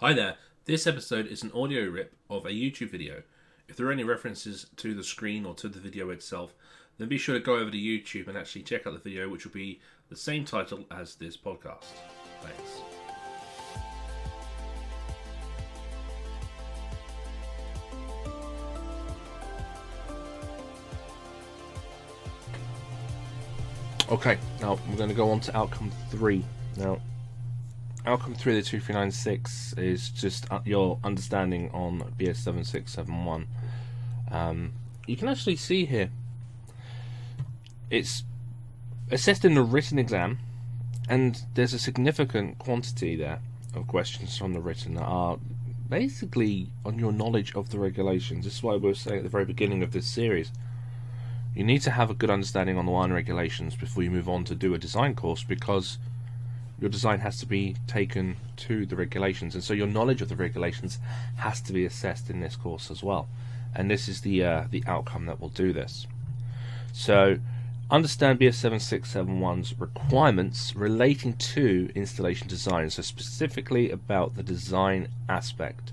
Hi there. This episode is an audio rip of a YouTube video. If there are any references to the screen or to the video itself, then be sure to go over to YouTube and actually check out the video, which will be the same title as this podcast. Thanks. Okay, now we're going to go on to outcome three. Now, outcome three of the 2396 is just uh, your understanding on BS 7671. Um, you can actually see here it's assessed in the written exam, and there's a significant quantity there of questions from the written that are basically on your knowledge of the regulations. This is why we are saying at the very beginning of this series. You need to have a good understanding on the wiring regulations before you move on to do a design course because your design has to be taken to the regulations, and so your knowledge of the regulations has to be assessed in this course as well. And this is the uh, the outcome that will do this. So, understand BS 7671's requirements relating to installation design. So, specifically about the design aspect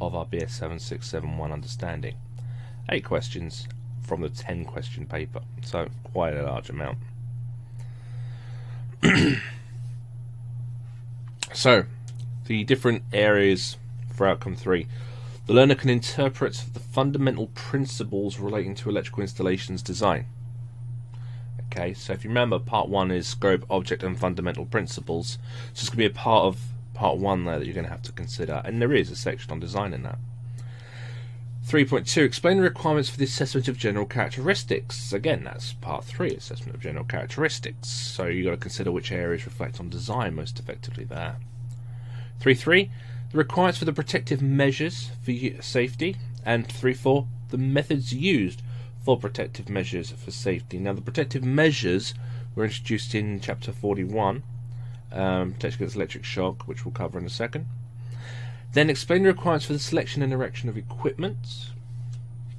of our BS 7671 understanding. Eight questions from the 10 question paper, so quite a large amount. So, the different areas for outcome three. The learner can interpret the fundamental principles relating to electrical installations design. Okay, so if you remember, part one is scope, object, and fundamental principles. So it's going to be a part of part one there that you're going to have to consider, and there is a section on design in that. 3.2 Explain the requirements for the assessment of general characteristics. Again, that's part 3 assessment of general characteristics. So you've got to consider which areas reflect on design most effectively there. 3.3 The requirements for the protective measures for safety. And 3.4 The methods used for protective measures for safety. Now, the protective measures were introduced in chapter 41, um, protection against electric shock, which we'll cover in a second. Then explain the requirements for the selection and erection of equipment,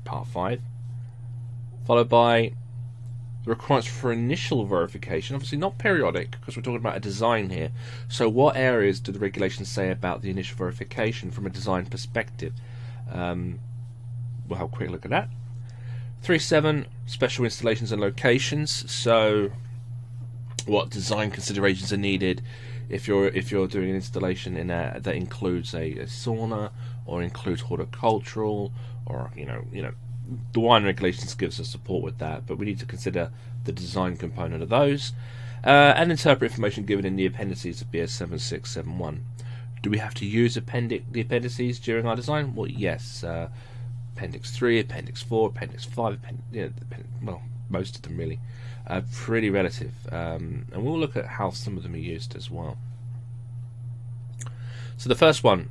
part 5, followed by the requirements for initial verification, obviously not periodic, because we're talking about a design here. So, what areas do the regulations say about the initial verification from a design perspective? Um, we'll have a quick look at that. 3.7 Special installations and locations. So, what design considerations are needed if you're if you're doing an installation in a that includes a, a sauna or includes horticultural or you know you know the wiring regulations gives us support with that, but we need to consider the design component of those uh, and interpret information given in the appendices of BS 7671. Do we have to use appendix, the appendices during our design? Well, yes. Uh, appendix 3, Appendix 4, Appendix 5, appendix, you know, well, most of them really uh, pretty relative. Um, and we'll look at how some of them are used as well. So the first one,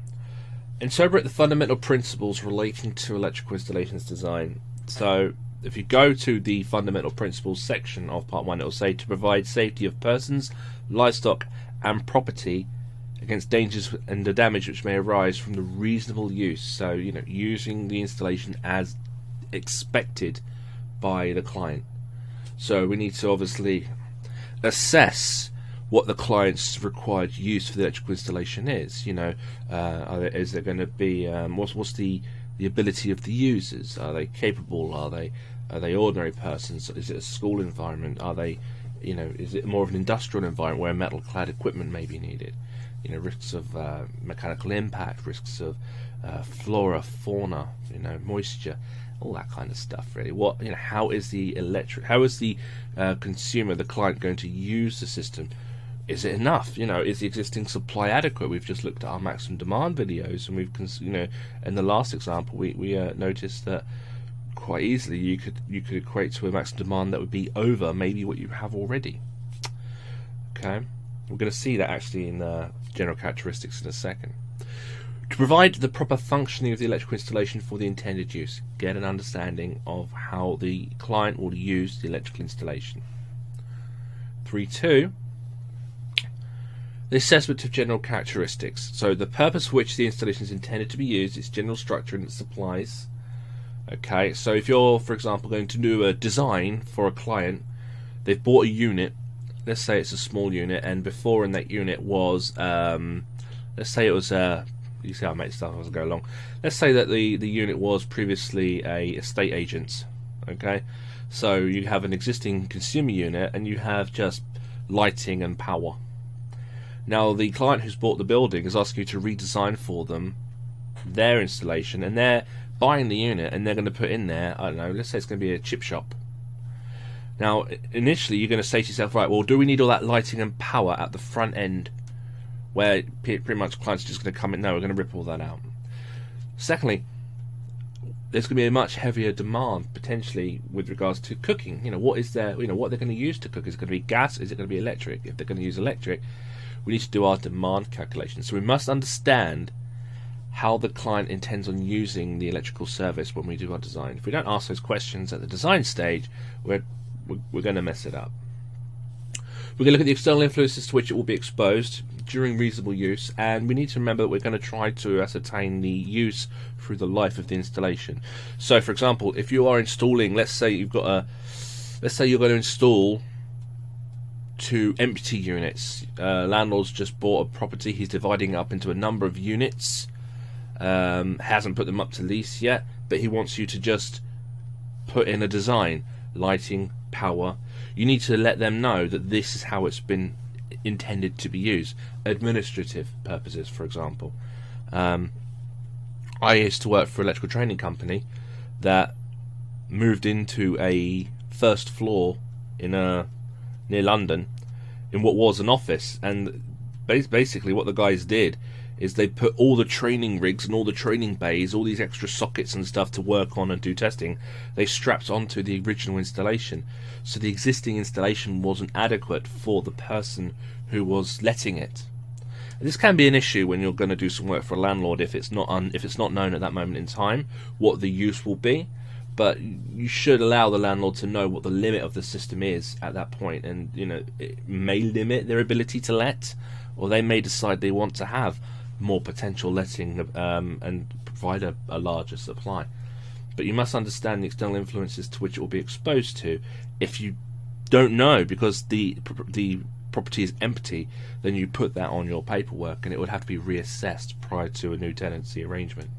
interpret the fundamental principles relating to electrical installations design. So if you go to the fundamental principles section of part one, it will say to provide safety of persons, livestock, and property against dangers and the damage which may arise from the reasonable use. So you know, using the installation as expected by the client. So we need to obviously assess what the client's required use for the electrical installation is. You know, uh, there, is there going to be um, what's what's the the ability of the users? Are they capable? Are they are they ordinary persons? Is it a school environment? Are they you know, is it more of an industrial environment where metal clad equipment may be needed? You know, risks of uh, mechanical impact, risks of uh, flora, fauna, you know, moisture all that kind of stuff really. What you know how is the electric how is the uh, consumer the client going to use the system? Is it enough? You know is the existing supply adequate? We've just looked at our maximum demand videos and we've you know in the last example we, we uh, noticed that quite easily you could you could equate to a maximum demand that would be over maybe what you have already. Okay? We're going to see that actually in uh, general characteristics in a second to provide the proper functioning of the electrical installation for the intended use. Get an understanding of how the client will use the electrical installation. 3.2 The assessment of general characteristics. So the purpose for which the installation is intended to be used, its general structure and its supplies. Okay, so if you're, for example, going to do a design for a client, they've bought a unit, let's say it's a small unit, and before in that unit was, um, let's say it was a you see how I make stuff as I go along. Let's say that the, the unit was previously a estate agent. Okay, so you have an existing consumer unit and you have just lighting and power. Now the client who's bought the building is asking you to redesign for them their installation, and they're buying the unit and they're going to put in there. I don't know. Let's say it's going to be a chip shop. Now, initially, you're going to say to yourself, right, well, do we need all that lighting and power at the front end where pretty much clients are just going to come in? No, we're going to rip all that out. Secondly, there's going to be a much heavier demand potentially with regards to cooking. You know, what is there, you know, what they're going to use to cook? Is it going to be gas? Is it going to be electric? If they're going to use electric, we need to do our demand calculation. So we must understand how the client intends on using the electrical service when we do our design. If we don't ask those questions at the design stage, we're we're, we're going to mess it up. We're going to look at the external influences to which it will be exposed during reasonable use, and we need to remember that we're going to try to ascertain the use through the life of the installation. So, for example, if you are installing, let's say you've got a, let's say you're going to install two empty units. Uh, landlord's just bought a property, he's dividing up into a number of units, um, hasn't put them up to lease yet, but he wants you to just put in a design, lighting, power, you need to let them know that this is how it's been intended to be used. Administrative purposes, for example. Um, I used to work for an electrical training company that moved into a first floor in a near London in what was an office, and basically what the guys did is they put all the training rigs and all the training bays, all these extra sockets and stuff to work on and do testing, they strapped onto the original installation. So the existing installation wasn't adequate for the person who was letting it. This can be an issue when you're going to do some work for a landlord if it's not un- if it's not known at that moment in time what the use will be. But you should allow the landlord to know what the limit of the system is at that point, and you know it may limit their ability to let, or they may decide they want to have more potential letting um, and provide a, a, larger supply. But you must understand the external influences to which it will be exposed to. If you don't know because the the property is empty, then you put that on your paperwork and it would have to be reassessed prior to a new tenancy arrangement.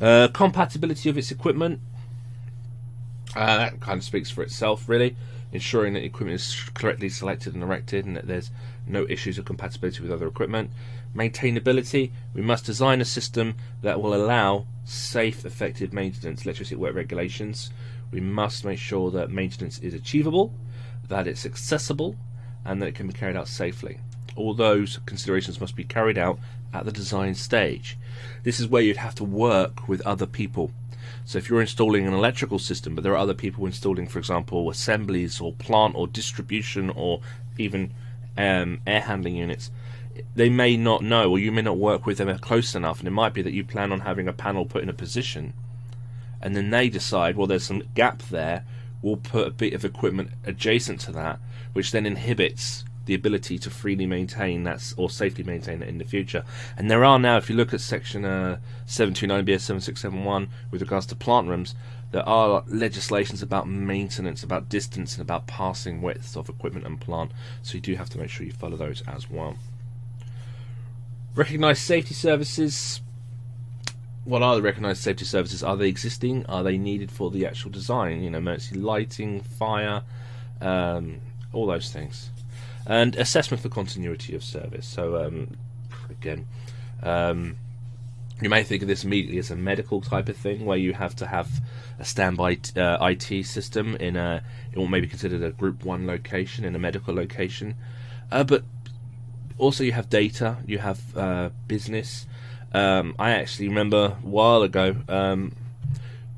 Uh, compatibility of its equipment. Uh, that kind of speaks for itself, really. Ensuring that equipment is correctly selected and erected and that there's no issues of compatibility with other equipment maintainability, we must design a system that will allow safe, effective maintenance, electricity work regulations. We must make sure that maintenance is achievable, that it's accessible, and that it can be carried out safely. All those considerations must be carried out at the design stage. This is where you'd have to work with other people. So if you're installing an electrical system, but there are other people installing, for example, assemblies or plant or distribution or even um, air handling units, they may not know, or you may not work with them close enough, and it might be that you plan on having a panel put in a position, and then they decide, well, there's some gap there, we'll put a bit of equipment adjacent to that, which then inhibits the ability to freely maintain that or safely maintain it in the future. And there are now, if you look at section uh, 729 BS 7671 with regards to plant rooms, there are legislations about maintenance, about distance, and about passing widths of equipment and plant. So you do have to make sure you follow those as well. Recognised safety services. What are the recognised safety services? Are they existing? Are they needed for the actual design? You know, emergency lighting, fire, um, all those things. And assessment for continuity of service. So, um, again, um, you may think of this immediately as a medical type of thing, where you have to have a standby uh, IT system in a in what may be considered a Group One location in a medical location. Uh, but also you have data, you have uh, business. Um, I actually remember a while ago um,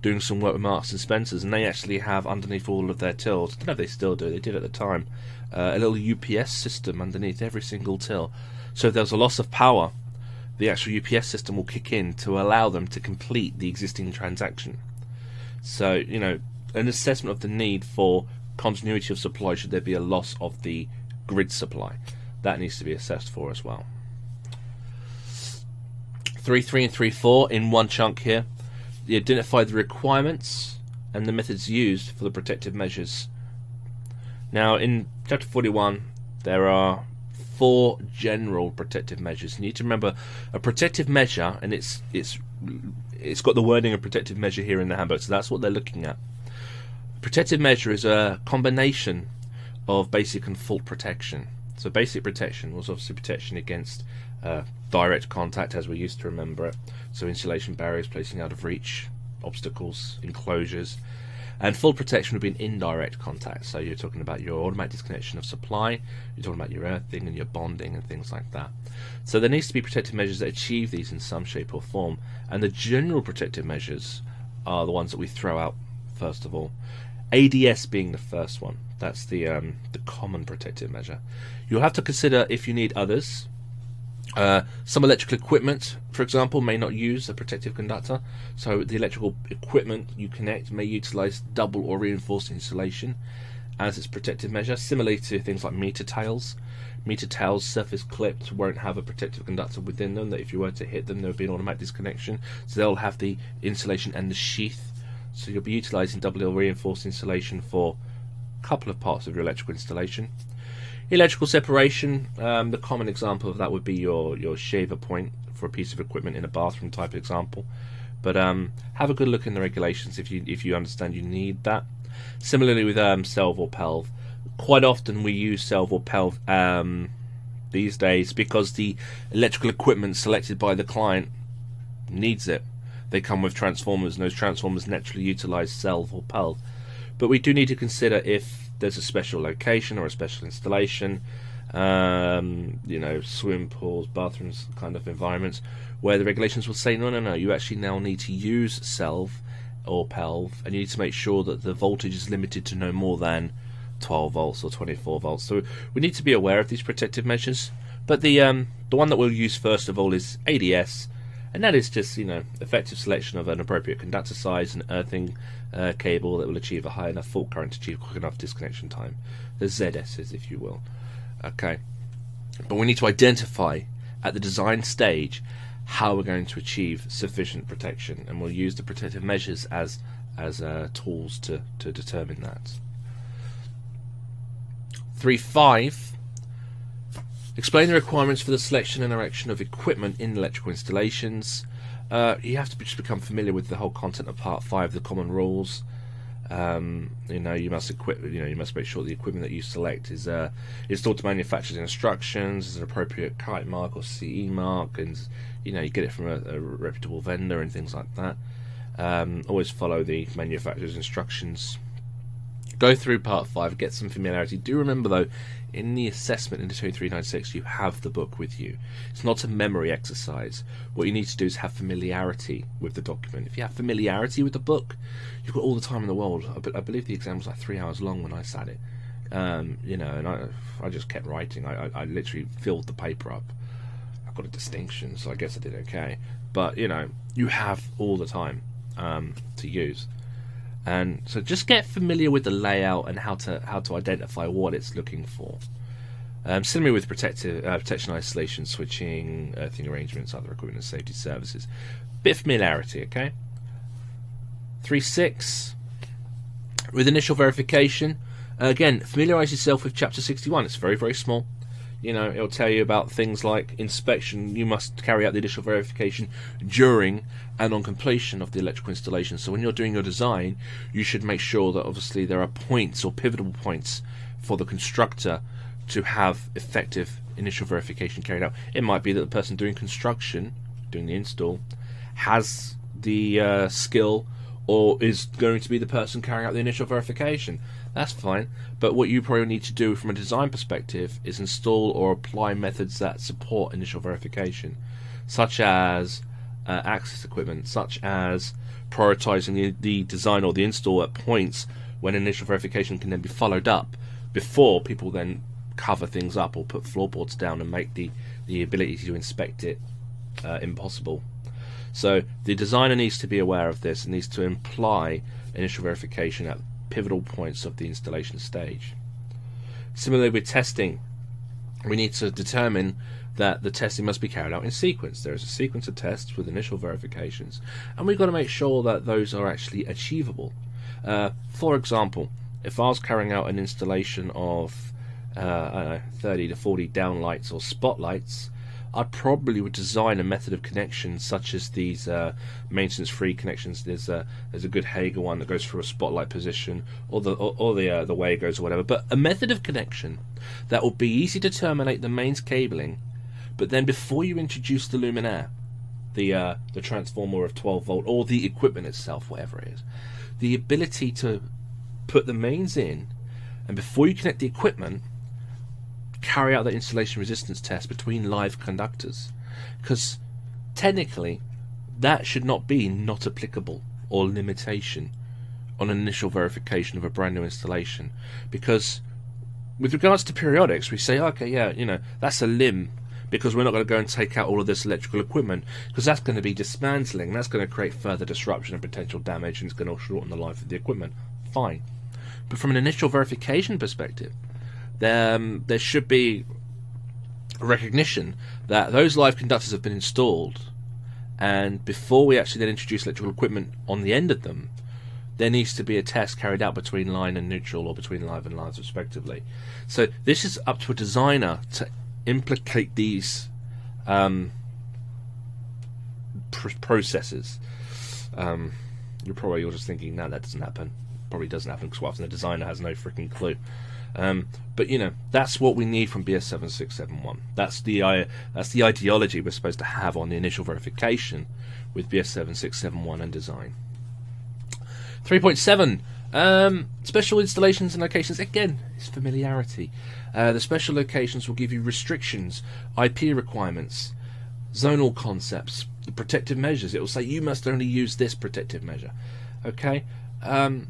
doing some work with Marks and Spencers, and they actually have underneath all of their tills. I don't know if they still do. They did at the time uh, a little UPS system underneath every single till. So if there's a loss of power, the actual UPS system will kick in to allow them to complete the existing transaction. So you know, an assessment of the need for continuity of supply should there be a loss of the grid supply that needs to be assessed for as well. 3 3 and 3 4 in one chunk here. You identify the requirements and the methods used for the protective measures. Now, in chapter 41, there are four general protective measures. You need to remember a protective measure, and it's it's it's got the wording of protective measure here in the handbook, so that's what they're looking at. Protective measure is a combination of basic and fault protection. So basic protection was obviously protection against uh, direct contact, as we used to remember it. So insulation barriers, placing out of reach obstacles, enclosures, and fault protection would be an indirect contact. So you're talking about your automatic disconnection of supply, you're talking about your earthing and your bonding and things like that. So there needs to be protective measures that achieve these in some shape or form, and the general protective measures are the ones that we throw out first of all. ADS being the first one. That's the um, the common protective measure. You'll have to consider if you need others. Uh, some electrical equipment, for example, may not use a protective conductor, so the electrical equipment you connect may utilize double or reinforced insulation as its protective measure, similarly to things like meter tails. Meter tails, surface clipped, won't have a protective conductor within them, that if you were to hit them, there would be an automatic disconnection, so they'll have the insulation and the sheath. So you'll be utilizing double or reinforced insulation for couple of parts of your electrical installation. Electrical separation, um, the common example of that would be your, your shaver point for a piece of equipment in a bathroom type example. But um, have a good look in the regulations if you if you understand you need that. Similarly with um, Selv or Pelv, quite often we use Selv or Pelv um, these days because the electrical equipment selected by the client needs it. They come with transformers, and those transformers naturally utilize Selv or Pelv. But we do need to consider if there's a special location or a special installation, um, you know, swim pools, bathrooms, kind of environments, where the regulations will say, no, no, no, you actually now need to use Selv or PELV, and you need to make sure that the voltage is limited to no more than 12 volts or 24 volts. So we need to be aware of these protective measures. But the um, the one that we'll use first of all is ADS, and that is just you know effective selection of an appropriate conductor size and earthing uh, cable that will achieve a high enough fault current to achieve quick enough disconnection time. The ZSs, if you will. Okay. But we need to identify at the design stage how we're going to achieve sufficient protection, and we'll use the protective measures as as uh, tools to, to determine that. 3.5 Explain the requirements for the selection and erection of equipment in electrical installations. Uh, you have to just become familiar with the whole content of Part Five, the common rules. Um, you know, you must equip. You know, you must make sure the equipment that you select is uh, installed to manufacturer's instructions, is an appropriate kite mark or CE mark, and you know, you get it from a, a reputable vendor and things like that. Um, always follow the manufacturer's instructions. Go through Part Five, get some familiarity. Do remember though, in the assessment in the 2396, you have the book with you. It's not a memory exercise. What you need to do is have familiarity with the document. If you have familiarity with the book, you've got all the time in the world. I, I believe the exam was like three hours long when I sat it. Um, you know, and I, I just kept writing. I, I, I literally filled the paper up. I got a distinction, so I guess I did okay. But you know, you have all the time um, to use. And so just get familiar with the layout and how to how to identify what it's looking for. Um, with protective, uh, protection isolation, switching, earthing arrangements, other equipment and safety services. Bit familiarity, okay? 3.6. With initial verification, uh, again, familiarize yourself with Chapter 61. It's very, very small. You know, it'll tell you about things like inspection. You must carry out the initial verification during and on completion of the electrical installation. So when you're doing your design, you should make sure that obviously there are points or pivotal points for the constructor to have effective initial verification carried out. It might be that the person doing construction, doing the install, has the uh, skill or is going to be the person carrying out the initial verification. That's fine. But what you probably need to do from a design perspective is install or apply methods that support initial verification, such as uh, access equipment, such as prioritizing the, the design or the install at points when initial verification can then be followed up before people then cover things up or put floorboards down and make the, the ability to inspect it uh, impossible. So the designer needs to be aware of this and needs to imply initial verification at pivotal points of the installation stage. Similarly with testing, we need to determine that the testing must be carried out in sequence. There is a sequence of tests with initial verifications, and we've got to make sure that those are actually achievable. Uh, for example, if I was carrying out an installation of uh, know, 30 to 40 downlights or spotlights, I probably would design a method of connection such as these uh, maintenance-free connections. There's a there's a good Hager one that goes through a spotlight position, or the or, or the uh, the way it goes or whatever. But a method of connection that will be easy to terminate the mains cabling, but then before you introduce the luminaire, the uh, the transformer of 12 volt or the equipment itself, whatever it is, the ability to put the mains in, and before you connect the equipment, carry out that insulation resistance test between live conductors, because technically that should not be not applicable or limitation on initial verification of a brand new installation, because with regards to periodics, we say, okay, yeah, you know, that's a LIM because we're not going to go and take out all of this electrical equipment because that's going to be dismantling. That's going to create further disruption and potential damage, and it's going to shorten the life of the equipment. Fine, but from an initial verification perspective, there, um, there should be recognition that those live conductors have been installed, and before we actually then introduce electrical equipment on the end of them, there needs to be a test carried out between line and neutral or between live and lines respectively. So this is up to a designer to implicate these um, pr- processes. Um, you're probably you're just thinking, no, that doesn't happen. Probably doesn't happen because often the designer has no freaking clue. Um, but you know, that's what we need from BS seven six seven one. That's the uh, that's the ideology we're supposed to have on the initial verification with BS seven six seven one and design. Three point seven. Um, special installations and locations again it's familiarity. Uh, the special locations will give you restrictions, IP requirements, zonal concepts, protective measures. It will say you must only use this protective measure. Okay. Um,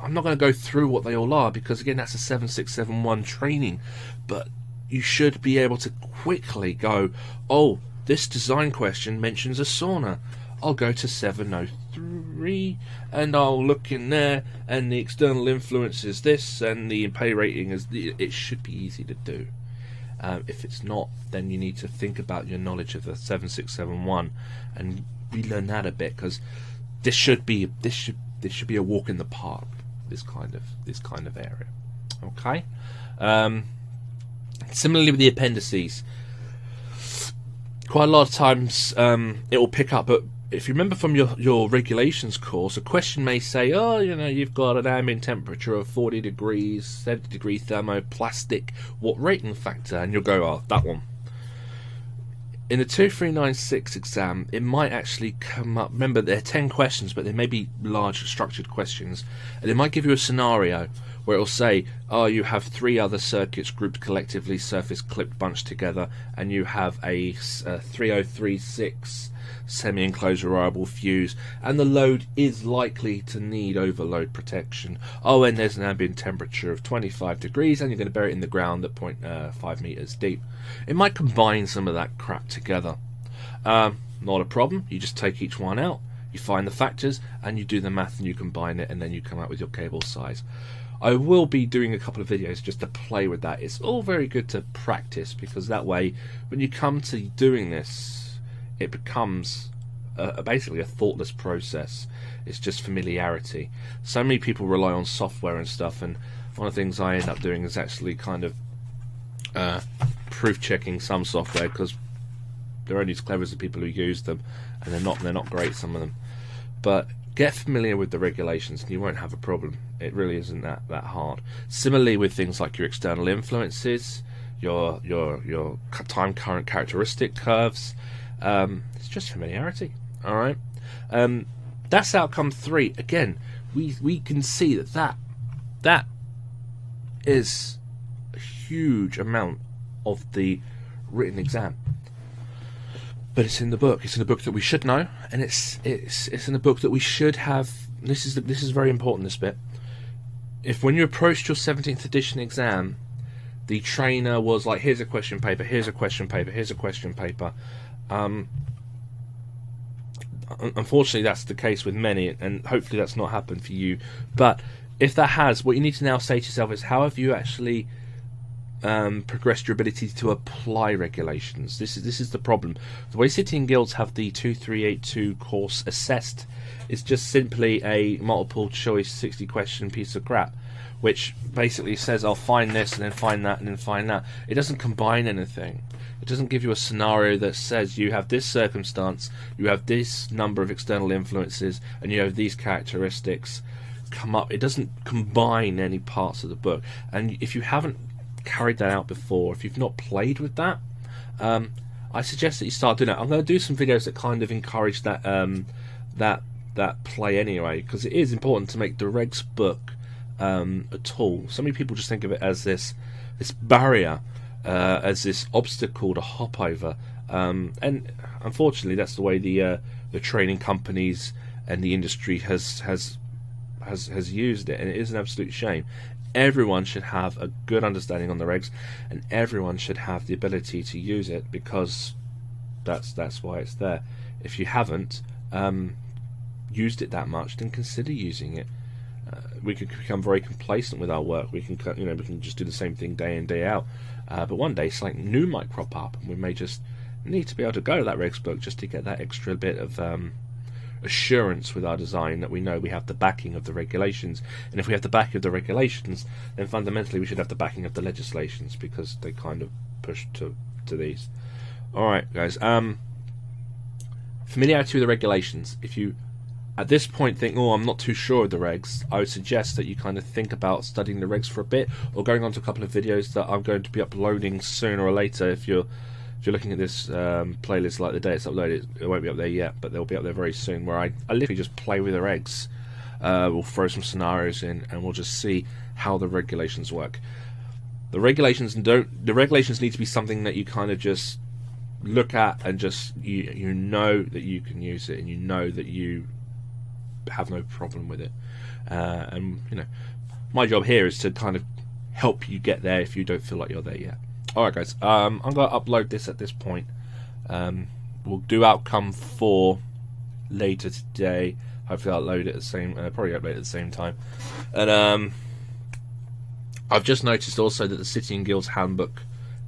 I'm not going to go through what they all are because again that's a 7671 training, but you should be able to quickly go, oh, this design question mentions a sauna. I'll go to 703 and I'll look in there, and the external influence is this, and the IP rating is. The, it should be easy to do. Um, if it's not, then you need to think about your knowledge of the 7671 and relearn that a bit because this should be this should this should be a walk in the park. This kind of this kind of area. Okay. Um, similarly with the appendices, quite a lot of times um, it will pick up, but if you remember from your, your regulations course, a question may say, oh, you know, you've got an ambient temperature of 40 degrees, 70 degree thermoplastic, what rating factor? And you'll go, oh, that one. In the 2396 exam, it might actually come up. Remember, there are 10 questions, but they may be large structured questions. And it might give you a scenario where it'll say, oh, you have three other circuits grouped collectively, surface clipped, bunched together, and you have a, a uh, 3036 semi-enclosed rewirable fuse, and the load is likely to need overload protection. Oh, and there's an ambient temperature of 25 degrees, and you're going to bury it in the ground at 0.5 uh, meters deep. It might combine some of that crap together. Um, not a problem. You just take each one out, you find the factors, and you do the math, and you combine it, and then you come out with your cable size. I will be doing a couple of videos just to play with that. It's all very good to practice because that way, when you come to doing this, it becomes a, basically a thoughtless process. It's just familiarity. So many people rely on software and stuff, and one of the things I end up doing is actually kind of uh, proof checking some software because they're only as clever as the people who use them, and they're not they're not great some of them. But get familiar with the regulations, and you won't have a problem. It really isn't that that hard. Similarly with things like your external influences, your your your time current characteristic curves um, it's just familiarity. All right. Um, that's outcome three. Again, we we can see that that that is a huge amount of the written exam. But it's in the book. It's in the book that we should know, and it's it's it's in the book that we should have. This is this is very important. This bit. If when you approached your 17th edition exam, the trainer was like, "Here's a question paper. Here's a question paper. Here's a question paper," Um, unfortunately, that's the case with many, and hopefully that's not happened for you. But if that has, what you need to now say to yourself is, how have you actually um, progressed your ability to apply regulations? This is this is the problem. The way City and Guilds have the two three eight two course assessed is just simply a multiple choice sixty question piece of crap. which basically says I'll find this and then find that and then find that. It doesn't combine anything. It doesn't give you a scenario that says you have this circumstance, you have this number of external influences, and you have these characteristics come up. It doesn't combine any parts of the book. And if you haven't carried that out before, if you've not played with that, um, I suggest that you start doing it. I'm going to do some videos that kind of encourage that um, that that play anyway, because it is important to make the regs book um, a tool. So many people just think of it as this this barrier, uh, as this obstacle to hop over, um, and unfortunately, that's the way the uh, the training companies and the industry has has has has used it, and it is an absolute shame. Everyone should have a good understanding on the regs, and everyone should have the ability to use it because that's that's why it's there. If you haven't um, used it that much, then consider using it. Uh, we can become very complacent with our work. We can, you know, we can just do the same thing day in day out. Uh, but one day something new might crop up, and we may just need to be able to go to that regs book just to get that extra bit of um, assurance with our design that we know we have the backing of the regulations. And if we have the backing of the regulations, then fundamentally we should have the backing of the legislations because they kind of push to to these. All right, guys. Um, familiarity with the regulations. If you at this point think, oh, I'm not too sure of the regs, I would suggest that you kind of think about studying the regs for a bit or going on to a couple of videos that I'm going to be uploading sooner or later if you're if you're looking at this um, playlist like the day it's uploaded, it won't be up there yet, but they'll be up there very soon. Where I, I literally just play with the regs. Uh, we'll throw some scenarios in, and we'll just see how the regulations work. The regulations don't. The regulations need to be something that you kind of just look at and just you you know that you can use it, and you know that you have no problem with it. Uh, and you know, my job here is to kind of help you get there if you don't feel like you're there yet. Alright guys, um, I'm going to upload this at this point. Um, we'll do outcome 4 later today. Hopefully I'll load it at the same, uh, probably upload it at the same time. And um, I've just noticed also that the City and Guilds handbook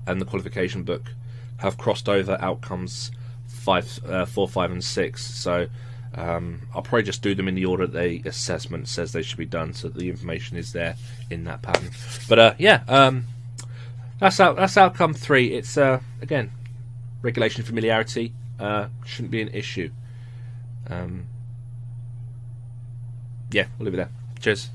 and the qualification book have crossed over outcomes five, uh, 4, 5 and 6. So um, I'll probably just do them in the order the assessment says they should be done so the information is there in that pattern. But uh, yeah, um, that's out. That's outcome three. It's uh, again regulation familiarity uh, shouldn't be an issue. Um, yeah, we'll leave it there. Cheers.